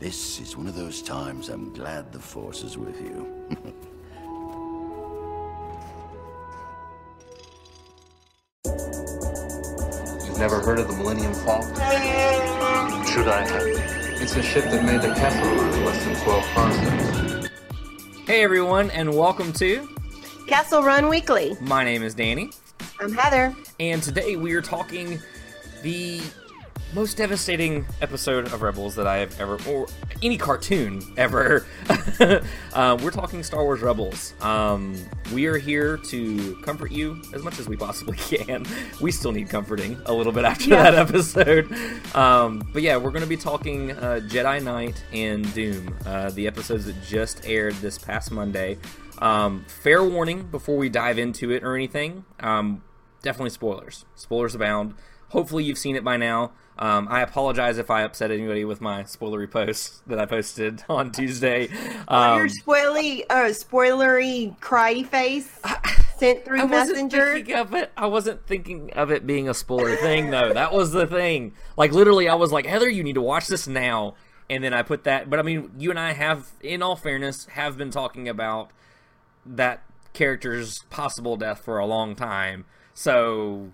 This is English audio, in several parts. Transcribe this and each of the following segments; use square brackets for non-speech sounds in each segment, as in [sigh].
This is one of those times I'm glad the Force is with you. [laughs] You've never heard of the Millennium Falcon? Should I have? It's a ship that made the Kessel Run in less than 12 parsecs. Hey everyone, and welcome to Kessel Run Weekly. My name is Danny, I'm Heather. and today we are talking the most devastating episode of Rebels that I have ever, or any cartoon ever. [laughs] uh, we're talking Star Wars Rebels. Um, we are here to comfort you as much as we possibly [laughs] can. We still need comforting a little bit after Yeah. that episode. Um, but yeah, we're going to be talking uh, Jedi Night and Dume, uh, the episodes that just aired this past Monday. Um, fair warning before we dive into it or anything. Um, definitely spoilers. Spoilers abound. Hopefully you've seen it by now. Um, I apologize if I upset anybody with my spoilery post that I posted [laughs] on Tuesday. Um, Your spoilery, uh, spoilery cry face I, [laughs] sent through I Messenger. thinking of it. I wasn't thinking of it being a spoiler thing, though. That was the thing. Like literally, I was like, Heather, you need to watch this now. And then I put that. But I mean, you and I have, in all fairness, have been talking about that character's possible death for a long time. So,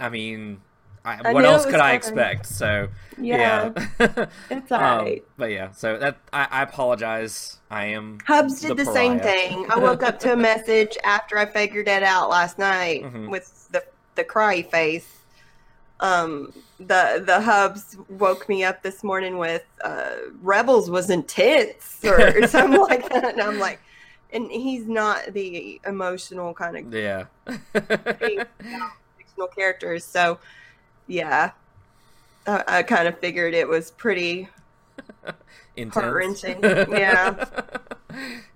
I mean, I, I what else could I expect? So, Yeah. yeah. [laughs] It's Um, alright. but yeah, so that I, I apologize. I am Hubs did the the, same thing. I woke up to a message after I figured it out last night Mhm. with the the cry face. Um, the the Hubs woke me up this morning with uh, Rebels was intense [laughs] or something like that, and I'm like, and he's not the emotional kind of yeah. [laughs] fictional characters. So, yeah, I, I kind of figured it was pretty [laughs] Intense. heart-wrenching. [laughs] Yeah.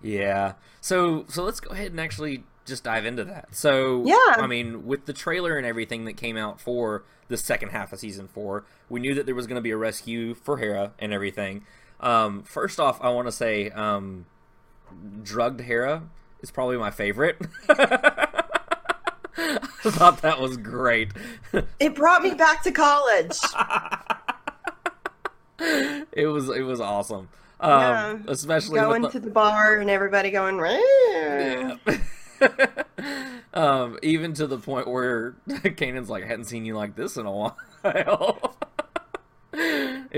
yeah. So so let's go ahead and actually just dive into that. So Yeah. I mean, with the trailer and everything that came out for the second half of season four, we knew that there was going to be a rescue for Hera and everything. Um, first off, I want to say, um, drugged Hera is probably my favorite. [laughs] [laughs] I thought that was great. It brought me back to college. [laughs] it was it was awesome. Um, especially going the, to the bar and everybody going. Yeah. [laughs] um, even to the point where Kanan's like, I hadn't seen you like this in a while. it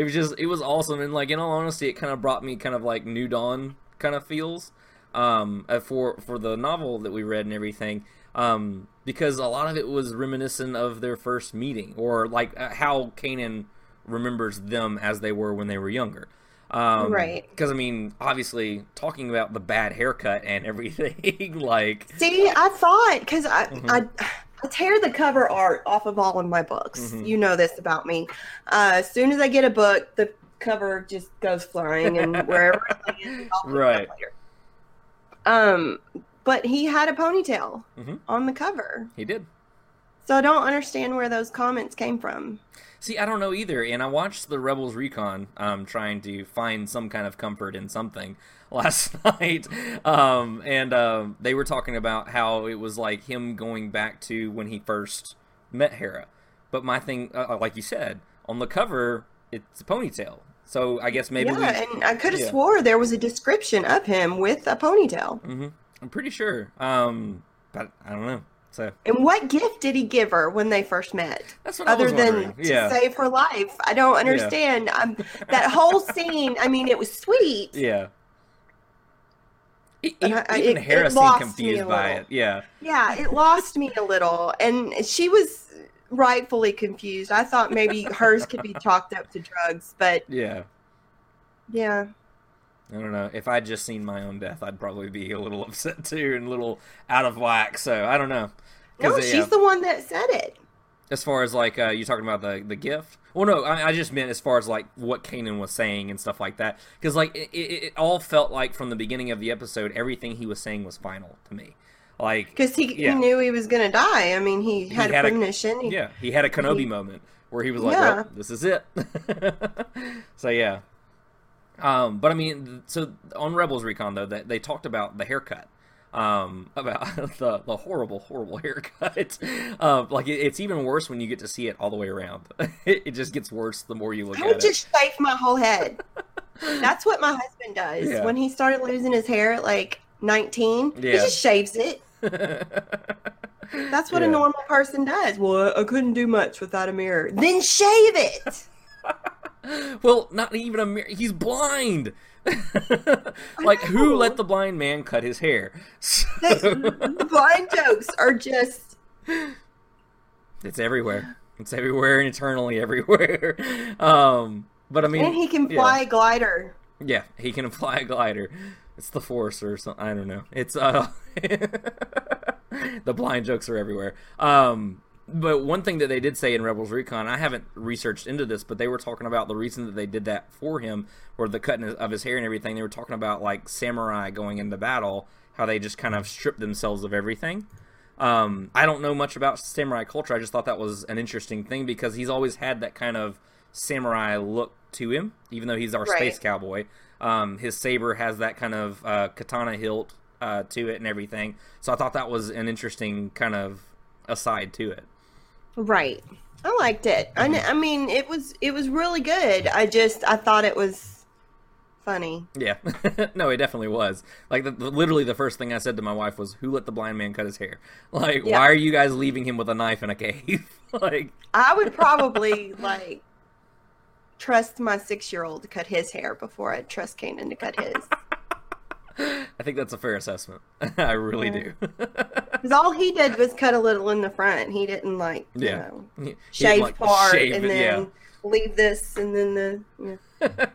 was just, it was awesome. And like, in all honesty, it kind of brought me kind of like New Dawn kind of feels um, for for the novel that we read and everything. Um, because a lot of it was reminiscent of their first meeting, or like uh, how Kanan remembers them as they were when they were younger. Um, Right. Because I mean, obviously, talking about the bad haircut and [laughs] everything, like, See, I thought because I, Mhm. I I tear the cover art off of all of my books. Mhm. You know this about me. Uh, as soon as I get a book, the cover just goes flying, and wherever it lands, I'll pick it up [laughs] Right. Um, but he had a ponytail Mhm. on the cover, he did. so I don't understand where those comments came from. See, I don't know either, and I watched the Rebels Recon, um, trying to find some kind of comfort in something [laughs] last night, um, and um, they were talking about how it was like him going back to when he first met Hera. But my thing, uh, like you said, on the cover, it's a ponytail. So I guess maybe yeah, we. and I could have yeah. swore there was a description of him with a ponytail. hmm I'm pretty sure, um, but I don't know. So And what gift did he give her when they first met? that's what I Other than wondering. to save her life, I don't understand. Um, that whole [laughs] scene. I mean, it was sweet. yeah. But e- I- even it- Hera seemed confused by it. Yeah. Yeah, it lost me a little, and she was rightfully confused. I thought maybe hers could be [laughs] chalked up to drugs, but Yeah. yeah, I don't know. If I'd just seen my own death, I'd probably be a little [laughs] upset too and a little out of whack. So I don't know. no, she's yeah, the one that said it. as far as like uh, you talking about the the gift. Well, no, I, I just meant as far as like what Kanan was saying and stuff like that. Because like it, it, it all felt like from the beginning of the episode, everything he was saying was final to me. Like Because he, Yeah. he knew he was going to die. I mean, he had had a a- premonition. He- yeah, he had a Kenobi He- moment where he was like, Yeah. well, "This is it." [laughs] so yeah. Um, but I mean, so on Rebels Recon though, they, they talked about the haircut, um, [laughs] about the the horrible, horrible [laughs] haircut. Um, like it, it's even worse when you get to see it all the way around. [laughs] it, it just gets worse the more you look at it. I would it. just shave my whole head. That's what my husband does. Yeah. When he started losing his hair at like 19, he just shaves it. That's what Yeah. a normal person does. Well, I couldn't do much without a mirror. Then shave it. Well, not even a mirror. He's blind. [laughs] like who let the blind man cut his hair? So- the [laughs] blind jokes are just it's everywhere. It's everywhere and eternally everywhere. [laughs] Um, but I mean, and he can yeah. fly a glider. Yeah, he can fly a glider. It's the force or something. I don't know. It's uh the blind jokes are everywhere. Um but one thing that they did say in Rebels Recon, I haven't researched into this, but they were talking about the reason that they did that for him, or the cutting of his hair and everything. They were talking about like samurai going into battle, how they just kind of strip themselves of everything. Um, I don't know much about samurai culture. I just thought that was an interesting thing because he's always had that kind of samurai look to him, even though he's our Right. space cowboy. Um, his saber has that kind of uh, katana hilt uh, to it and everything. So I thought that was an interesting kind of aside to it. Right. I liked it. I, I mean, it was it was really good. I just I thought it was funny. Yeah, [laughs] no, it definitely was. Like, the, literally, the first thing I said to my wife was, "Who let the blind man cut his hair? [laughs] Like, Yeah. why are you guys leaving him with a knife in a cave? [laughs] like, I would probably like trust my six year old to cut his hair before I'd trust Kanan to cut his. [laughs] I think that's a fair assessment. [laughs] I really do. [laughs] Because all he did was cut a little in the front. He didn't like you Yeah. know He- shave like, part shave and it, then leave this and then the yeah.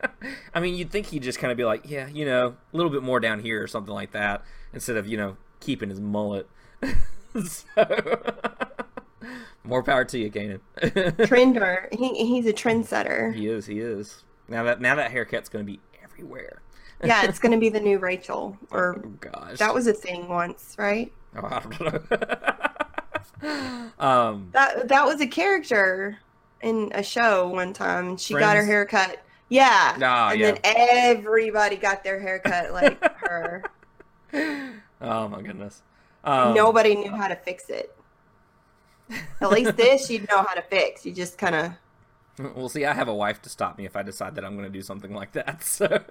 I mean, you'd think he'd just kind of be like, yeah, you know, a little bit more down here or something like that, instead of you know keeping his mullet. so, more power to you, Kanan. trender. He he's a trendsetter. he is. He is. Now that now that haircut's going to be everywhere. Yeah, it's gonna be the new Rachel. [laughs] Or Oh gosh, that was a thing once, right? Oh, I don't know. [laughs] um, That that was a character in a show one time. She got her Friends? hair cut. Yeah. Ah, and yeah. then everybody got their hair cut like [laughs] her. oh my goodness. Um, Nobody knew how to fix it. At least this you'd know how to fix. You just kind of We'll see. I have a wife to stop me if I decide that I'm going to do something like that. So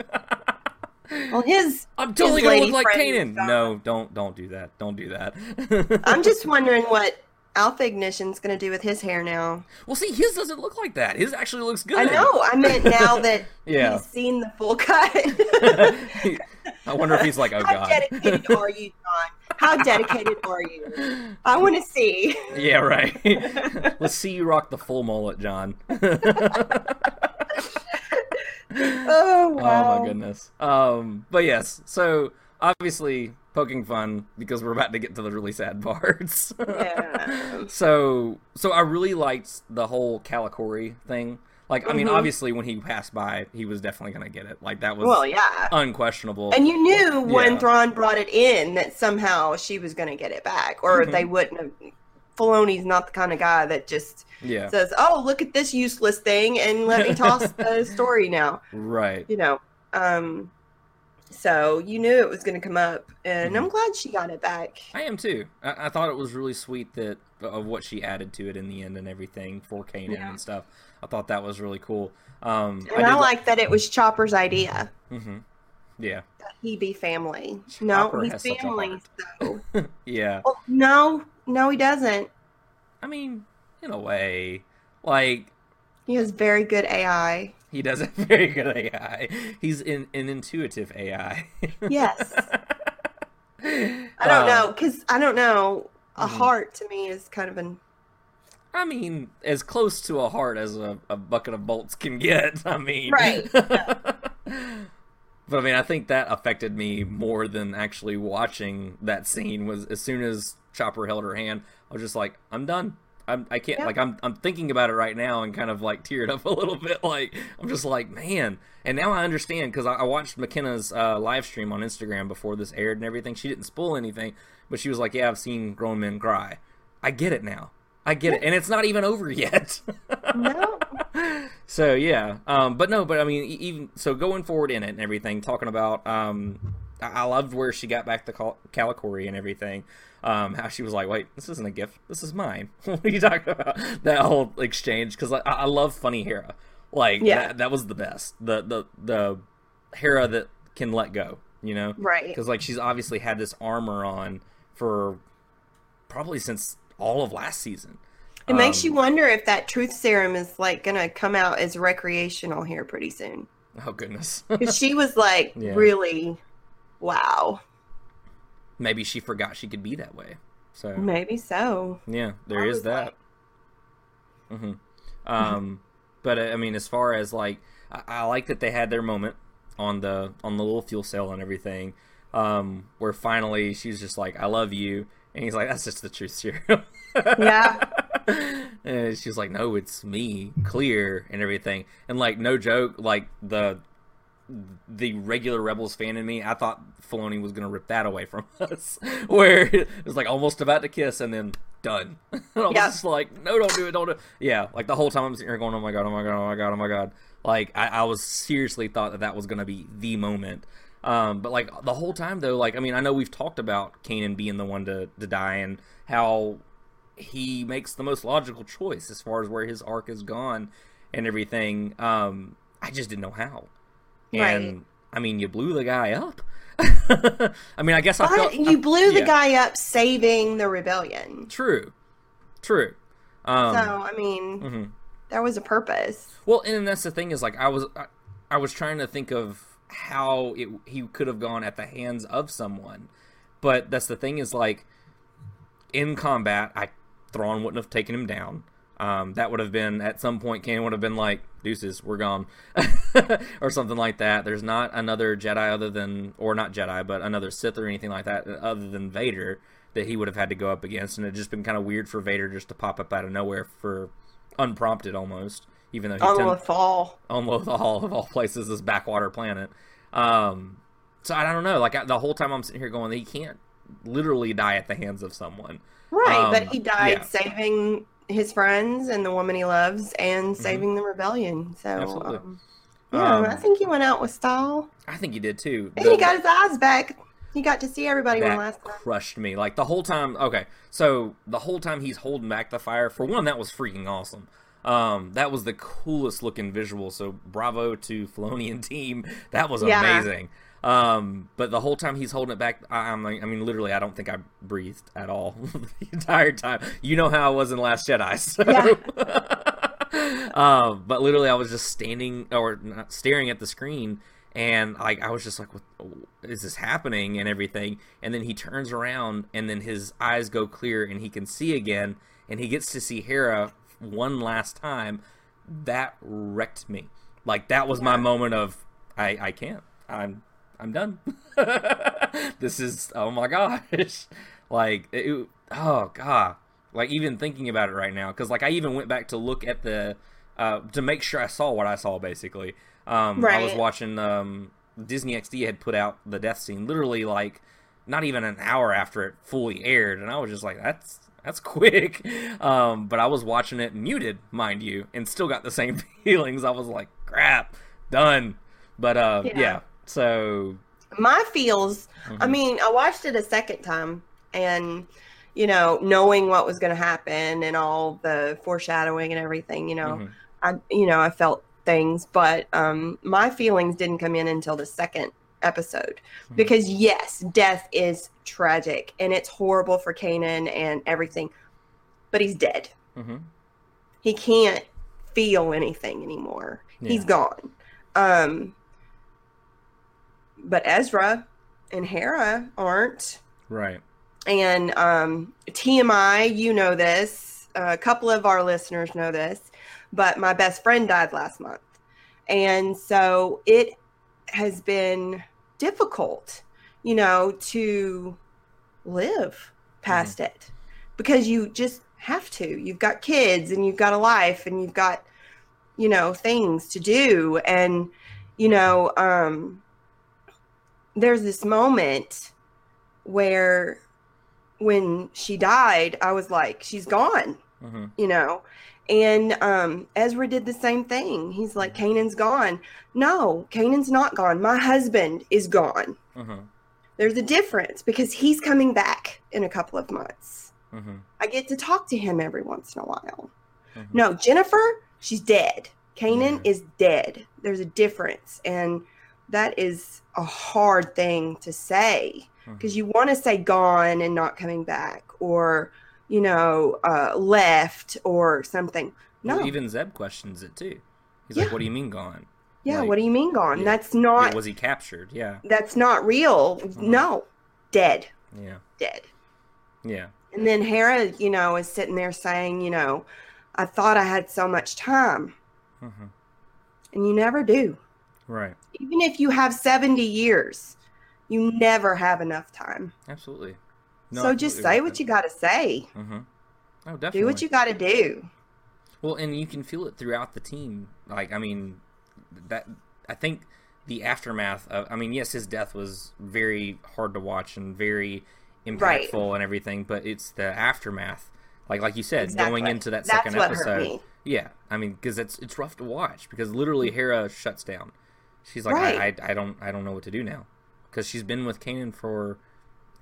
well his I'm totally his going to look like friend Kanan. Uh, no, don't don't do that. Don't do that. [laughs] I'm just wondering what Alpha Ignition's gonna do with his hair now. well, see, his doesn't look like that. His actually looks good. I know. I meant now [laughs] that Yeah. he's seen the full cut. [laughs] I wonder if he's like, oh How god. How dedicated are you, John? How dedicated are you? I want to see. Yeah, right. Let's see you rock the full mullet, John. [laughs] Oh wow! Oh my goodness. Um, but yes, so obviously poking fun because we're about to get to the really sad [laughs] parts. Yeah. so, so I really liked the whole kalikori thing. Like, I mean, Mhm. obviously when he passed by, he was definitely gonna get it. Like that was Well, yeah. unquestionable. And you knew when Yeah. Thrawn brought it in that somehow she was going to get it back, or Mhm. they wouldn't have. Filoni's not the kind of guy that just yeah, says, "Oh, look at this useless thing, and let me toss [laughs] the story now." right. You know. Um. So you knew it was going to come up, and Mm-hmm. I'm glad she got it back. I am too. I, I thought it was really sweet that of what she added to it in the end and everything for Kanan Yeah. and stuff. I thought that was really cool. Um, And I, li- like that it was Chopper's idea. Mm-hmm. Yeah, that He be family. Chopper no, he's such a family. So. [laughs] yeah. well, no, no, he doesn't. I mean, in a way, like He has very good AI. he does a [laughs] very good AI. He's in an intuitive AI. Yes. [laughs] I don't Uh, know because I don't know. A Mhm. heart to me is kind of an I mean, as close to a heart as a, a bucket of bolts can get. I mean, Right, [laughs] but I mean, I think that affected me more than actually watching that scene. Was as soon as Chopper held her hand, I was just like, I'm done. I'm, I can't Yeah. like I'm I'm thinking about it right now and kind of like teared up a little [laughs] bit. Like I'm just like man, and now I understand because I, I watched McKenna's uh, live stream on Instagram before this aired and everything. She didn't spoil anything, but she was like, "Yeah, I've seen grown men cry. I get it now. I get it, and it's not even over yet." no. [laughs] so yeah, um, but no, but I mean, even so, going forward in it and everything, talking about, um, I, I loved where she got back the Cal- kalikori and everything. Um, how she was like, "Wait, this isn't a gift. This is mine." [laughs] what are you talking about? That whole exchange because I, I love funny Hera. Like Yeah. that, that was the best. The the the Hera that can let go. You know, Right. Because like she's obviously had this armor on for probably since all of last season. It makes Um, you wonder if that truth serum is like gonna come out as recreational here pretty soon. Oh goodness. She was like [laughs] Yeah. really, wow. Maybe she forgot she could be that way. So Maybe so. yeah, there I is that. like- hmm Um, [laughs] but uh, I mean, as far as like, I, I like that they had their moment on the on the little fuel cell and everything. Um, where finally she's just like, "I love you," and he's like, "That's just the truth serum." Yeah. [laughs] and she's like, "No, it's me, clear and everything." And like, no joke, like the the regular Rebels fan in me, I thought Filoni was gonna rip that away from [laughs] us, where it was like almost about to kiss and then done. [laughs] I was Yeah. just like, "No, don't do it, don't do it." Yeah, like the whole time I'm sitting here going, "Oh my god, oh my god, oh my god, oh my god!" Like I, I was seriously thought that that was gonna be the moment. Um, but like the whole time though, like I mean, I know we've talked about Kanan being the one to to die and how he makes the most logical choice as far as where his arc is gone and everything. Um, I just didn't know how. And Right. I mean, you blew the guy up. [laughs] I mean, I guess I felt you blew the yeah. guy up saving the rebellion. True, true. Um, so, I mean, mhm. there was a purpose. Well, and that's the thing is like I was I, I was trying to think of how it, he could have gone at the hands of someone, but that's the thing is like in combat, I Thrawn wouldn't have taken him down. Um, that would have been at some point. Kanan would have been like, "Deuces, we're gone," [laughs] or something like that. There's not another Jedi other than, or not Jedi, but another Sith or anything like that other than Vader that he would have had to go up against, and it just been kind of weird for Vader just to pop up out of nowhere for unprompted almost, even though he On fall. on Lothal of all places, this backwater planet. Um, so I don't know. Like I, the whole time I'm sitting here going, he can't literally die at the hands of someone. Right, Um, but he died yeah. saving his friends and the woman he loves and saving the rebellion. So, Mm-hmm. Um, yeah, Um, I think he went out with style. I think he did too. And The- he got his eyes back. He got to see everybody one last time. crushed me. Like the whole time. Okay, so the whole time he's holding back the fire. For one, that was freaking awesome. Um, that was the coolest looking visual. So bravo to Filoni and team. That was Yeah. amazing. Um, but the whole time he's holding it back, I, I'm like, I mean, literally, I don't think I breathed at all [laughs] the entire time. You know how I was in Last Jedi. [laughs] So. [laughs] um, but literally, I was just standing or staring at the screen, and like I was just like, "What is this happening?" and everything. And then he turns around, and then his eyes go clear, and he can see again, and he gets to see Hera one last time. That wrecked me. Like that was my moment of I I can't. I'm I'm done. [laughs] this is oh my gosh. [laughs] Like it, oh god. Like even thinking about it right now cuz like I even went back to look at the uh to make sure I saw what I saw basically. Um I was watching um Disney XD had put out the death scene literally like not even an hour after it fully aired and I was just like that's that's quick. Um but I was watching it muted, mind you, and still got the same [laughs] feelings. I was like, crap, done. But uh yeah, Yeah. so My feels, Mm-hmm. I mean, I watched it a second time and, you know, knowing what was going to happen and all the foreshadowing and everything, you know, Mhm. I, you know, I felt things, but um, my feelings didn't come in until the second episode Mm-hmm. because yes, death is tragic and it's horrible for Kanan and everything, but he's dead. Mhm. He can't feel anything anymore. He's gone. Um, but Ezra and Hera aren't. right. And um, TMI, you know this. A couple of our listeners know this, but my best friend died last month. And so it has been difficult, you know, to live past it because you just have to. You've got kids and you've got a life and you've got, you know, things to do. And, you know, um, there's this moment where when she died, I was like, she's gone, hmm you know. And um, Ezra did the same thing. He's like, Kanan's gone. No, Kanan's not gone. My husband is gone. hmm There's a difference because he's coming back in a couple of months. hmm I get to talk to him every once in a while. Mhm. No, Jennifer, she's dead. Kanan is dead. There's a difference. And that is a hard thing to say because you want to say gone and not coming back or you know uh, left or something. No. Well, even Zeb questions it too. He's Yeah. like, "What do you mean gone? yeah like, what do you mean gone? yeah. that's Yeah, not was he captured? Yeah, that's not real. No. Dead. Yeah, dead. Yeah, and then hera you know is sitting there saying you know i thought i had so much time. Mm-hmm. and you never do. Right, even if you have 70 years you never have enough time. Absolutely." So just say what you got to say Mm-hmm. Oh, definitely. do what you got to do Well, and you can feel it throughout the team. Like, I mean, that I think the aftermath of. I mean, yes, his death was very hard to watch and very impactful Right. and everything, but it's the aftermath. Like, like you said, going into that That's second what hurt episode. me. Yeah, I mean, because it's it's rough to watch because literally Hera shuts down. She's like, I, I, I don't I don't know what to do now because she's been with Kanan for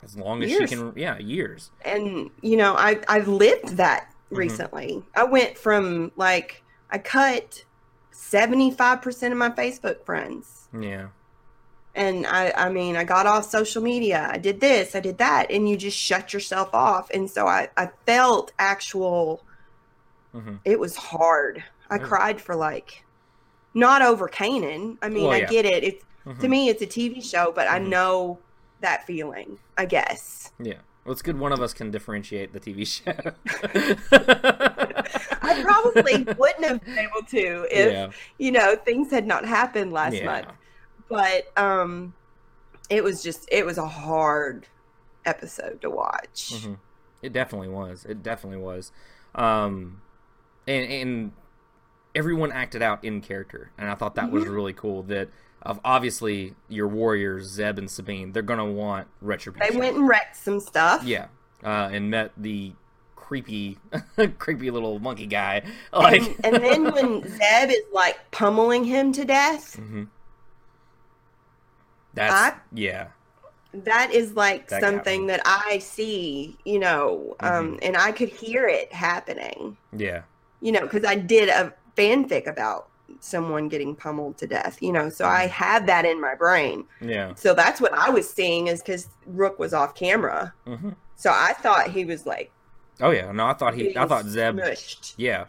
as long as Years. she can. Yeah, years. and you know i i've lived that Mm-hmm. recently i went from like i cut 75% of my facebook friends Yeah. and i i mean i got off social media i did this i did that and you just shut yourself off and so i i felt actual hmm it was hard i cried for like not over kanan i mean Well, i yeah. get it it's Mhm. to me it's a tv show but i Mhm. know that feeling i guess Yeah. Well, it's good one of us can differentiate the TV show. [laughs] I probably wouldn't have been able to if yeah. you know things had not happened last Yeah. month. But um it was just it was a hard episode to watch. Mhm. It definitely was. It definitely was. Um, and and everyone acted out in character, and I thought that was Mm-hmm. really cool. That of obviously your warriors Zeb and Sabine, they're gonna want retribution. They went and wrecked some stuff. yeah, uh, and met the creepy, [laughs] creepy little monkey guy. Like, And, and then when [laughs] Zeb is like pummeling him to death, Mhm. that's I- yeah, that is like That something that I see, you know, um, and I could hear it happening, yeah, you know, because I did a fanfic about someone getting pummeled to death, you know, so I have that in my brain. yeah. So that's what I was seeing is because Rukh was off camera. hmm So I thought he was like, Oh yeah, no, I thought he, I thought Zeb, smushed. yeah,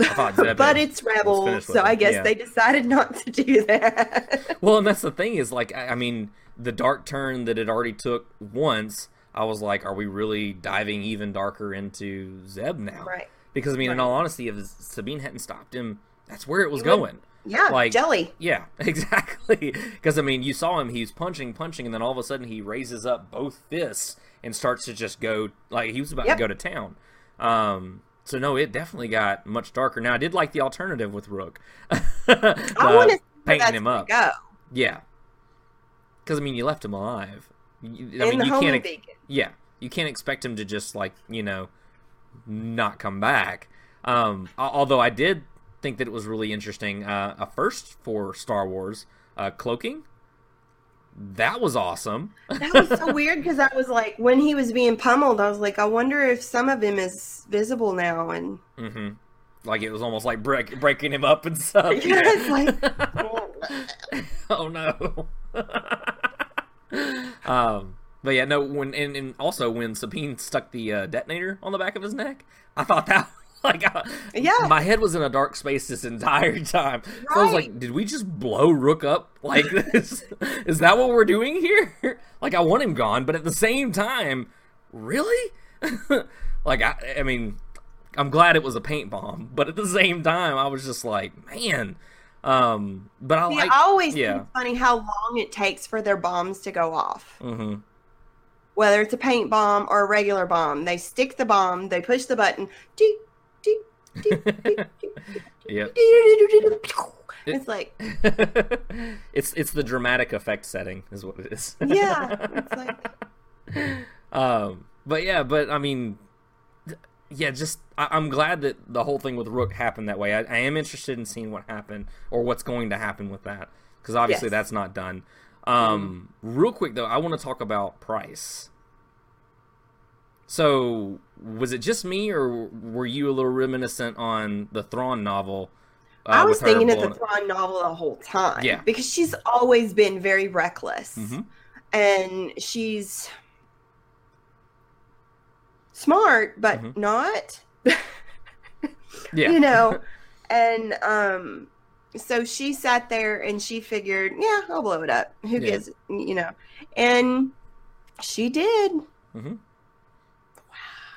I thought Zeb. [laughs] but had- it's Rebels, so I guess yeah. they decided not to do [laughs] that. Well, and that's the thing is like I, I mean the dark turn that it already took once. I was like, are we really diving even darker into Zeb now? right. Because I mean, in all honesty, if Sabine hadn't stopped him, that's where it was would- going. Yeah, Like- jelly. Yeah, [laughs] exactly. Because I mean, you saw him; he was punching, punching, and then all of a sudden he raises up both fists and starts to just go like he was about Yep. to go to town. Um, so no, it definitely got much darker. Now I did like the alternative with Rukh. [laughs] I want to painting him up. Go. Yeah, because I mean, you left him alive. You- I In mean, you can't. Yeah, you can't expect him to just like you know not come back. Um, although I did think that it was really interesting. Uh, a first for Star Wars, uh, cloaking. That was awesome. That was so [laughs] weird because I was like, when he was being pummeled, I was like, I wonder if some of him is visible now. And hmm Like it was almost like break, breaking him up and [laughs] stuff. Yeah, it's like- [laughs] oh no. um, but yeah, no. When and, and also when Sabine stuck the uh, detonator on the back of his neck, I thought that [laughs] like uh, Yeah. my head was in a dark space this entire time. So I was like, did we just blow Rukh up like this? [laughs] Is that what we're doing here? [laughs] like I want him gone, but at the same time, really? like I, I mean, I'm glad it was a paint bomb, but at the same time, I was just like, man. Um, but I See, like, I always yeah. think it's funny how long it takes for their bombs to go off. hmm Whether it's a paint bomb or a regular bomb, they stick the bomb, they push the button, ding, Yep. it's like, [laughs] it's it's the dramatic effect setting is what it is. yeah, it's [laughs] like, um, but yeah, but I mean, yeah, just I, I'm glad that the whole thing with Rukh happened that way. I, I am interested in seeing what happened or what's going to happen with that because obviously Yes. that's not done. Um, real quick though, I want to talk about Pryce. So, was it just me, or were you a little reminiscent on the Thrawn novel Uh, I was thinking of the Thrawn novel the whole time. Yeah. Because she's always been very reckless. Mhm. And she's smart, but Mhm. not. [laughs] Yeah. You know? [laughs] and um so she sat there and she figured, yeah, I'll blow it up. Who Yeah. gives you know. And she did. hmm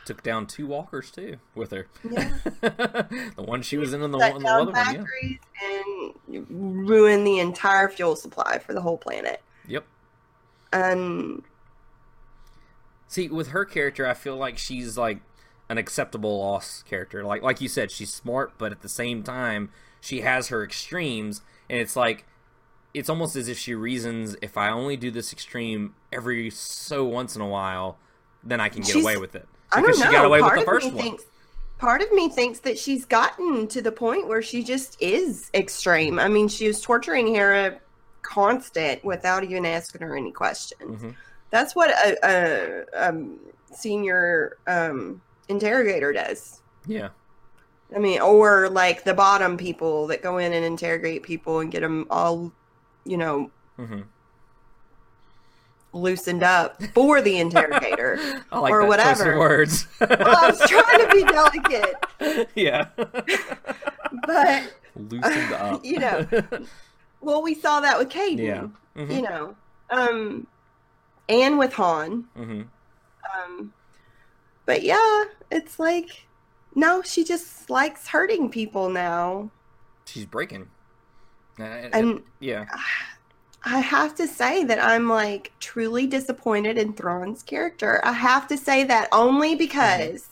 Took down two walkers too with her. Yeah. [laughs] the one she was in and the one, the other one. Yeah. factories and ruin the entire fuel supply for the whole planet. Yep. And See, with her character, I feel like she's like an acceptable loss character. Like like you said, she's smart, but at the same time, she has her extremes, and it's like it's almost as if she reasons if I only do this extreme every so once in a while, then I can get She's- away with it. I don't know. she got away with part the of first me one. thinks part of me thinks that she's gotten to the point where she just is extreme. I mean, she was torturing Hera constant without even asking her any questions. Mhm. That's what a, a, um senior um, interrogator does. Yeah. I mean, or like the bottom people that go in and interrogate people and get them all, you know, hmm loosened up for the interrogator. [laughs] I like Or that choice of whatever. words. [laughs] well, I was trying to be delicate, yeah. but Loosened [laughs] up. You know. well, we saw that with Caden. yeah. hmm You know, um, and with Han. hmm Um, but yeah, it's like, no, she just likes hurting people now. She's breaking. Uh, And yeah. [sighs] I have to say that I'm like truly disappointed in Thrawn's character. I have to say that only because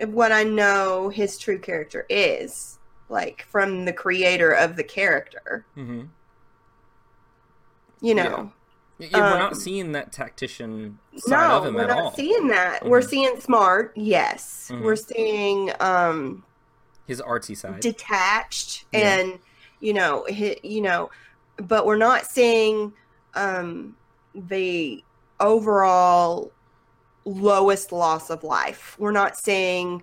of what I know his true character is, like from the creator of the character. hmm You know, Yeah, we're not Um, seeing that tactician side no, of him we're at not all. seeing that. We're Mhm. seeing smart, yes. Mhm. We're seeing um His artsy side. detached Yeah. and you know you know but we're not seeing um the overall lowest loss of life we're not saying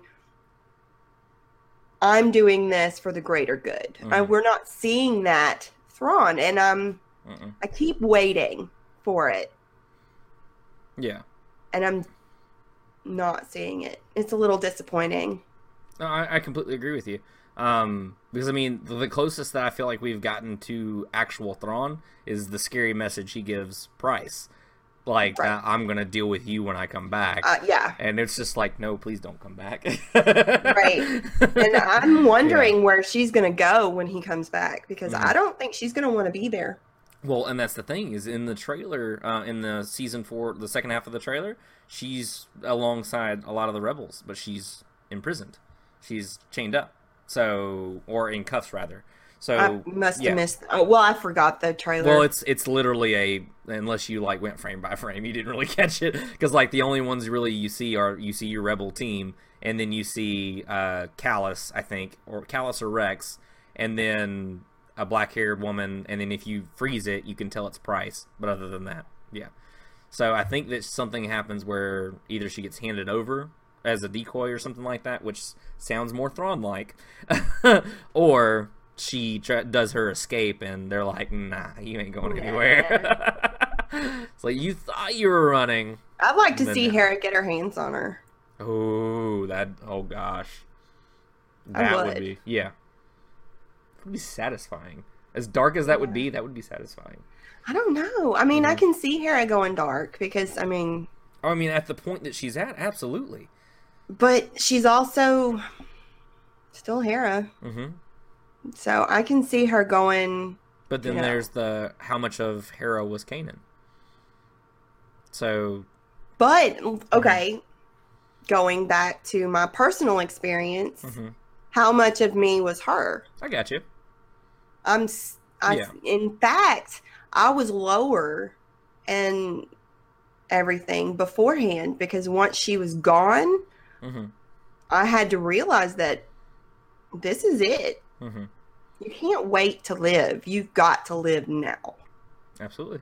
i'm doing this for the greater good Uh, Mhm. we're not seeing that thrawn and i'm Mm-mm. i keep waiting for it Yeah. and i'm not seeing it it's a little disappointing No, I, I completely agree with you. Um, because I mean, the, the closest that I feel like we've gotten to actual Thrawn is the scary message he gives Pryce, like Right. I'm gonna deal with you when I come back, uh, yeah and it's just like, no, please don't come back. Right. [laughs] and I'm wondering where she's going to go when he comes back because Mhm. I don't think she's going to want to be there. Well, and that's the thing is in the trailer, uh, in the season four, the second half of the trailer, she's alongside a lot of the rebels, but she's imprisoned. She's chained up, so or in cuffs rather. So I must have yeah. missed. Oh, well, I forgot the trailer. Well, it's it's literally a unless you like went frame by [laughs] frame, you didn't really [laughs] catch it because like the only ones really you see are you see your rebel team, and then you see uh, Kallus, I think, or Kallus or Rex, and then a black haired woman, and then if you freeze it, you can tell it's Pryce. But other than that, yeah. So I think that something happens where either she gets handed over as a decoy or something like that, which sounds more Thrawn like, [laughs] or she tr- does her escape and they're like, "Nah, you ain't going anywhere." [laughs] it's like you thought you were running. I'd like to see. Hera get her hands on her. Oh, that. Oh gosh, I that would would. be yeah. It would be satisfying. As dark as that would be, that would be satisfying. I don't know. I mean, I Mhm. can see Hera going dark because I mean, I mean, at the point that she's at, absolutely. But she's also still Hera, hmm so I can see her going. But then Yeah. there's the how much of Hera was Kanan. So But Mm-hmm. okay, going back to my personal experience, mhm. how much of me was her? I got you. I'm I, Yeah. in fact, I was lower and everything beforehand because once she was gone, hmm I had to realize that this is it. hmm You can't wait to live. You've got to live now. Absolutely.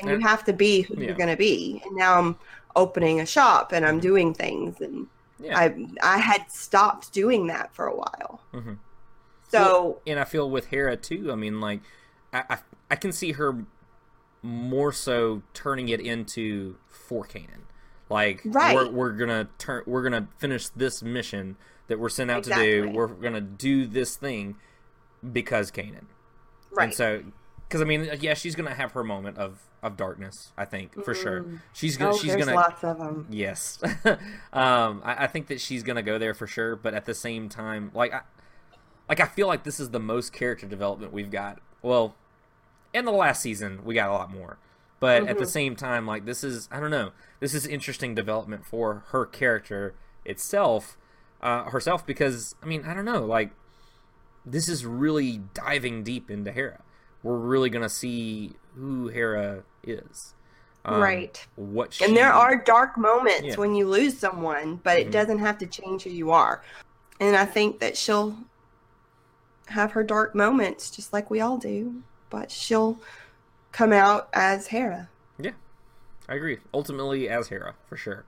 And you have to be who yeah. you're going to be. And now I'm opening a shop and I'm doing things and Yeah. I I had stopped doing that for a while. hmm So Well, and I feel with Hera too. I mean, like, I, I I can see her more so turning it into for Kanan. Like, Right. we're, we're gonna turn, we're gonna finish this mission that we're sent out to do. We're gonna do this thing because Kanan. right. And so, because I mean, yeah, she's gonna have her moment of of darkness. I think for sure. She's gonna oh, she's gonna lots of them. Yes, [laughs] um, I, I think that she's gonna go there for sure. But at the same time, like, I, like I feel like this is the most character development we've got. Well, in the last season, we got a lot more. But at the same time, like this is I don't know, this is interesting development for her character itself, uh, herself because I mean I don't know, like this is really diving deep into Hera. We're really gonna see who Hera is, Um, Right. What she, And there are dark moments Yeah. when you lose someone, but Mhm. it doesn't have to change who you are. And I think that she'll have her dark moments just like we all do, but she'll come out as Hera. Yeah, I agree. Ultimately, as Hera for sure.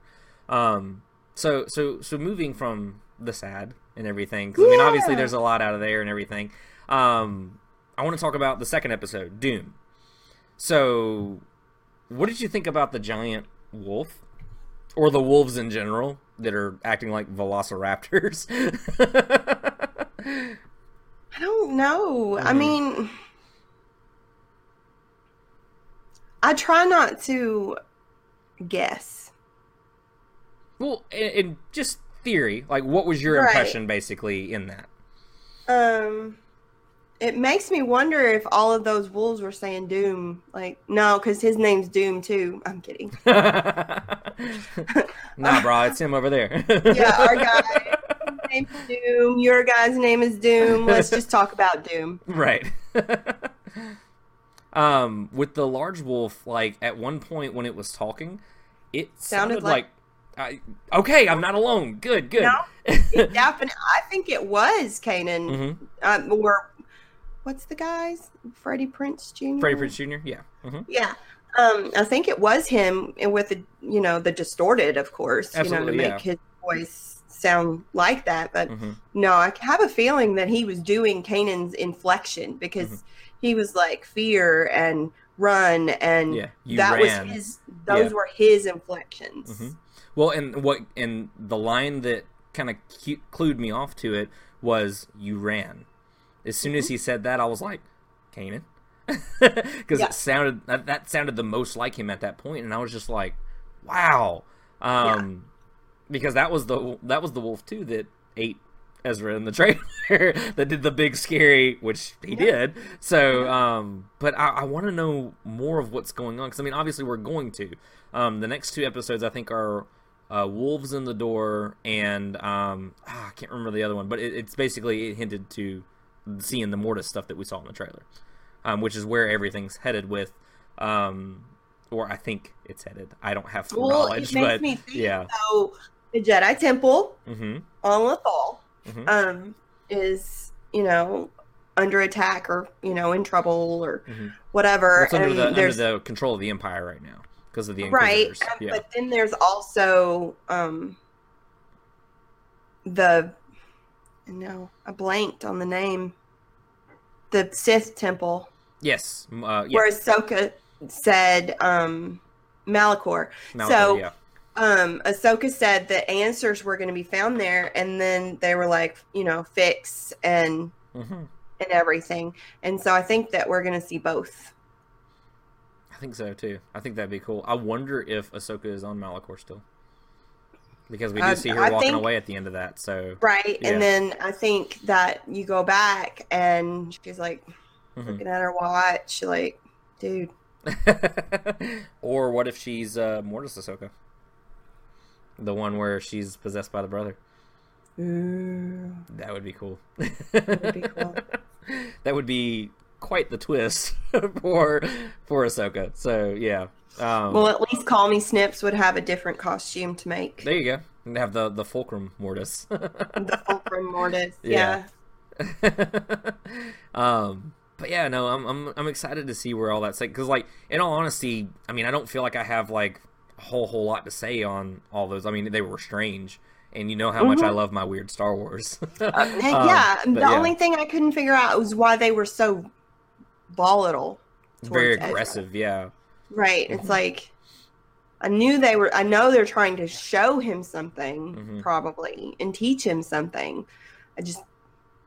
Um, so so so moving from the sad and everything, because I mean, obviously, there's a lot out of there and everything. Um, I want to talk about the second episode, Dume. So, what did you think about the giant wolf, or the wolves in general that are acting like velociraptors? [laughs] I don't know. I Mhm. mean, I try not to guess. well, in, just theory, like, what was your Right. impression basically in that? Um, it makes me wonder if all of those wolves were saying Dume. Like, no, because his name's Dume too. I'm kidding. [laughs] [laughs] nah, bro, it's him over there. [laughs] Yeah, our guy. Name's Dume. Your guy's name is Dume. Let's just talk about Dume. right. Um, with the large wolf, like at one point when it was talking, it sounded, Sounded like, like- I, okay, I'm not alone. Good, good. No, [laughs] definitely. I think it was Kanan. Mhm. Um, or what's the guy's Freddie Prinze Jr. Freddie Prinze Jr. Yeah. hmm Yeah. Um, I think it was him and with the you know the distorted, of course, you know, Absolutely, to yeah. make his voice sound like that. But hmm no, I have a feeling that he was doing Kanan's inflection because Mhm. He was like fear and run and Yeah, you that ran. was his. Those Yeah. were his inflections. Mhm. Well, and what and the line that kind of clued me off to it was "you ran." As soon as he said that, I was like, "Kanan," [laughs] because Yeah. it sounded that, that sounded the most like him at that point, and I was just like, "Wow," um, because that was the that was the wolf too that ate Ezra in the trailer [laughs] that did the big scary, which he did. So, um, but I, I want to know more of what's going on because I mean, obviously, we're going to. Um, the next two episodes, I think, are uh, Wolves in the Door and um, ah, I can't remember the other one, but it, it's basically it hinted to seeing the Mortis stuff that we saw in the trailer, um, which is where everything's headed with. Um, or I think it's headed. I don't have full Well, knowledge, it makes but me think yeah. so. The Jedi Temple hmm on Mhm. um, is you know under attack or you know in trouble or Mhm. whatever. It's under and the under the control of the Empire right now because of the right, um, Yeah. but then there's also um, the no, I blanked on the name. The Sith Temple, yes. Uh, yeah. where Ahsoka said um, Malachor. Malachor, so- yeah. Um Ahsoka said the answers were going to be found there and then they were like you know fix and hmm and everything and so I think that we're going to see both I think so too. I think that'd be cool. I wonder if Ahsoka is on Malachor still. Because we do I- see her I walking think- away at the end of that, so right Yeah. and then I think that you go back and she's like Mhm. looking at her watch like dude [laughs] or what if she's uh, Mortis Ahsoka? The one where she's possessed by the brother. ooh, That would be cool. would be cool. [laughs] that would be quite the twist [laughs] for for Ahsoka. So yeah. Um, well at least Call Me Snips would have a different costume to make there you go. And have the the fulcrum mortis. [laughs] the Fulcrum Mortis Yeah. yeah. um, but yeah, no, I'm I'm I'm excited to see where all that's like because like in all honesty, I mean, I don't feel like I have like a whole whole lot to say on all those. I mean, they were strange and you know how much I Mhm. love my weird Star Wars. Uh, [laughs] Um, yeah, the yeah. only thing I couldn't figure out was why they were so volatile. very towards Ezra. aggressive. Yeah, Right. Mm-hmm. It's like I knew they were I know they're trying to show him something Mhm. probably and teach him something. I just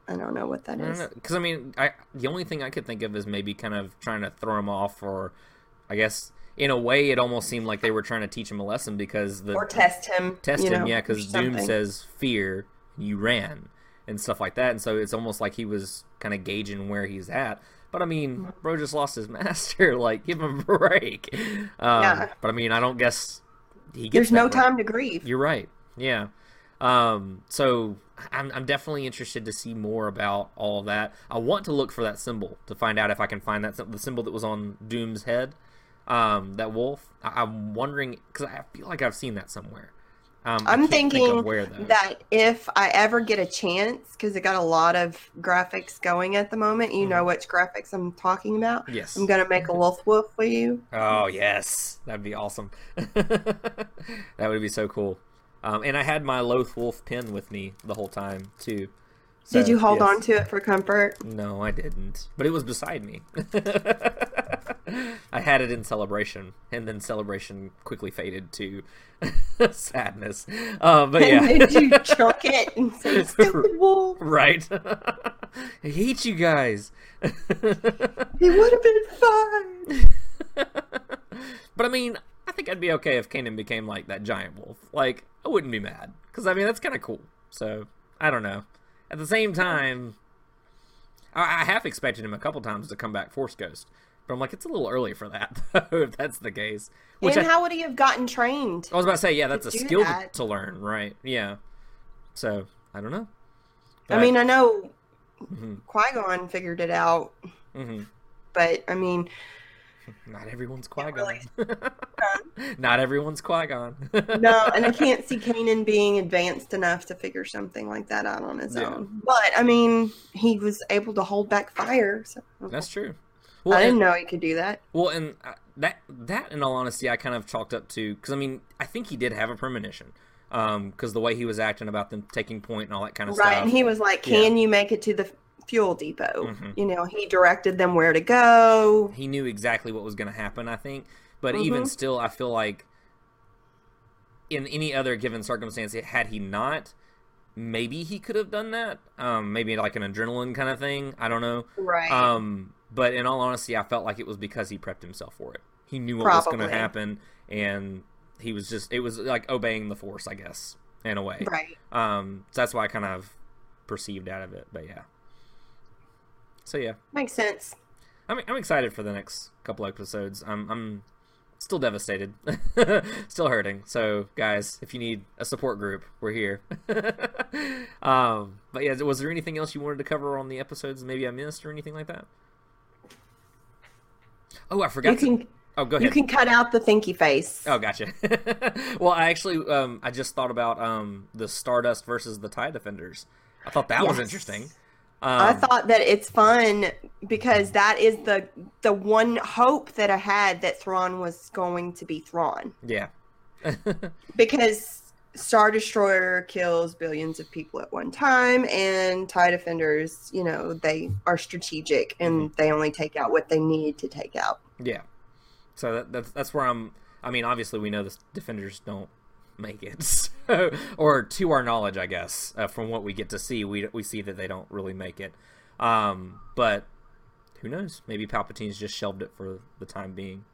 I don't know what that I is. because I mean, I the only thing I could think of is maybe kind of trying to throw him off, or I guess in a way it almost seemed like they were trying to teach him a lesson because the Or test him. test him, know, yeah, because Dume says fear, you ran, and stuff like that, and so it's almost like he was kind of gauging where he's at. But I mean, Mm-hmm. bro just lost his [laughs] master. Like, give him a break. Um, Yeah. But I mean, I don't guess he gets. There's no break. time to grieve. You're right. Yeah. Um, so I'm, I'm definitely interested to see more about all of that. I want to look for that symbol to find out if I can find that the symbol that was on Dume's head, um, that wolf. I, I'm wondering because I feel like I've seen that somewhere. Um, I'm can't think thinking where that if I ever get a chance, because it got a lot of graphics going at the moment, you Mm-hmm. know which graphics I'm talking about. yes. I'm gonna make a wolf wolf for you. Oh yes, that'd be awesome. [laughs] that would be so cool. Um, and I had my Loth-wolf pin with me the whole time too. Did you hold yes. on to it for comfort? No, I didn't. But it was beside me. [laughs] I had it in celebration, and then celebration quickly faded to [laughs] sadness. Uh, but yeah, And then you [laughs] chunk it and say, "Stupid wolf." right. [laughs] I hate you guys. It would have been fun. but I mean, I think I'd be okay if Kanan became like that giant wolf. Like, I wouldn't be mad because I mean that's kind of cool. So I don't know. At the same time, I, I have expected him a couple times to come back Force Ghost, but I'm like, it's a little early for that. [laughs] Though, if that's the case, which and I, how would he have gotten trained? I was about to say, yeah, that's a skill to, that? to learn, right? Yeah. So I don't know. I mean, I know Mhm. Qui Gon figured it out, hmm but I mean, [laughs] not everyone's Qui Gon. really. [laughs] not everyone's Qui Gon. no, and I can't see Kanan being advanced enough to figure something like that out on his Yeah. own. But I mean, he was able to hold back fire. So That's true. I didn't and- know he could do that. Well, and uh, that that in all honesty, I kind of chalked up to because I mean, I think he did have a premonition because the way he was acting about them taking point and all that kind of Right, stuff. Right, and he was like, Yeah. "Can you make it to the fuel depot?" Mhm. You know, he directed them where to go. he knew exactly what was going to happen. I think, but Mhm. even still, I feel like in any other given circumstance, had he not, maybe he could have done that. Um, maybe like an adrenaline kind of thing. I don't know. Right. Um, but in all honesty, I felt like it was because he prepped himself for it. He knew what was going to happen, and he was just it was like obeying the force, I guess, in a way. right. Um, so that's why I kind of perceived out of it. But yeah. So yeah, Makes sense. I'm I'm excited for the next couple episodes. I'm I'm still devastated, [laughs] still hurting. So guys, if you need a support group, we're here. [laughs] um, but yeah, was there anything else you wanted to cover on the episodes? Maybe I missed or anything like that. Oh, I forgot. You to- can oh, go ahead. you can cut out the thinky face. Oh, gotcha. [laughs] well, I actually, um, I just thought about um, the Stardust versus the Tie Defenders. I thought that was Yes. interesting. I Um, thought that it's fun because that is the the one hope that I had that Thrawn was going to be Thrawn yeah, [laughs] because Star Destroyer kills billions of people at one time, and Tie Defenders, you know, they are strategic and Mm-hmm. they only take out what they need to take out. Yeah. So that, that's that's where I'm. I mean, obviously, we know the Defenders don't make it, [laughs] so, or to our knowledge, I guess, uh, from what we get to see, we we see that they don't really make it. Um, but who knows? Maybe Palpatine's just shelved it for the time being,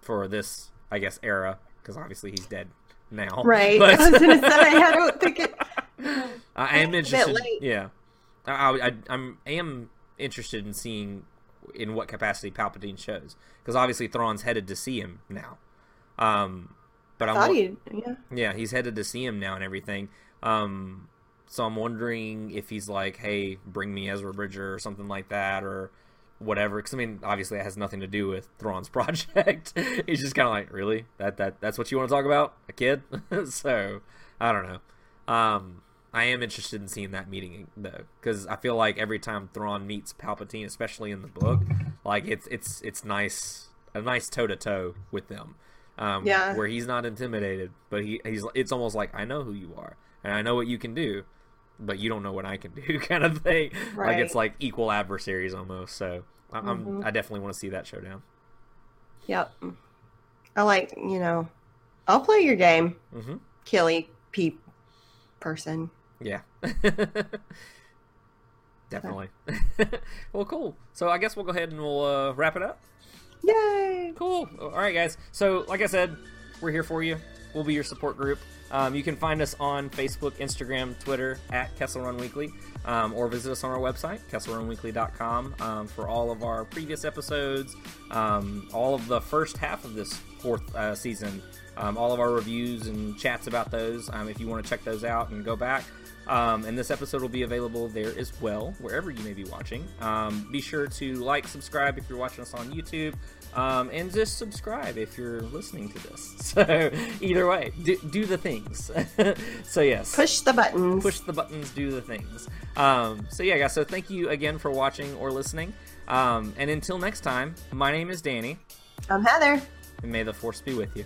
for this, I guess, era, because obviously he's dead now. Right? But- [laughs] I was gonna say I don't think it. [laughs] I am It's a bit interested. Yeah, I, I, I- I'm am interested in seeing in what capacity Palpatine shows because obviously Thrawn's headed to see him now. Um, but I'm he, yeah. yeah, he's headed to see him now and everything. Um, so I'm wondering if he's like, "Hey, bring me Ezra Bridger" or something like that, or whatever. Because I mean, obviously, it has nothing to do with Thrawn's [laughs] project. he's just kind of like, "Really? That that that's what you want to talk about? A kid?" [laughs] so I don't know. Um, I am interested in seeing that meeting though, because I feel like every time Thrawn meets Palpatine, especially in the book, like it's it's it's nice a nice toe to toe with them. Um, Yeah. Where he's not intimidated, but he he's it's almost like I know who you are and I know what you can do, but you don't know what I can do, [laughs] kind of thing. Like it's like equal adversaries almost. So I- I'm Mhm. I definitely want to see that showdown. Yep. I like, you know, I'll play your game, mm-hmm. Killy Peep person. Yeah. [laughs] Definitely. [laughs] well, cool. So I guess we'll go ahead and we'll uh, wrap it up. Yay! Cool. All right, guys. So, like I said, we're here for you. We'll be your support group. Um, you can find us on Facebook, Instagram, Twitter at Kessel Run Weekly, um, or visit us on our website, kesselrunweekly.com, um, for all of our previous episodes, um, all of the first half of this fourth uh, season, um, all of our reviews and chats about those. Um, if you want to check those out and go back. Um, and this episode will be available there as well, wherever you may be watching. Um, be sure to like, subscribe if you're watching us on YouTube, um, and just subscribe if you're listening to this. [laughs] So either way, do, do the things. [laughs] so yes, Push the buttons. push the buttons, do the things. Um, so yeah, guys. So thank you again for watching or listening. Um, and until next time, my name is Danny, I'm Heather. and may the force be with you.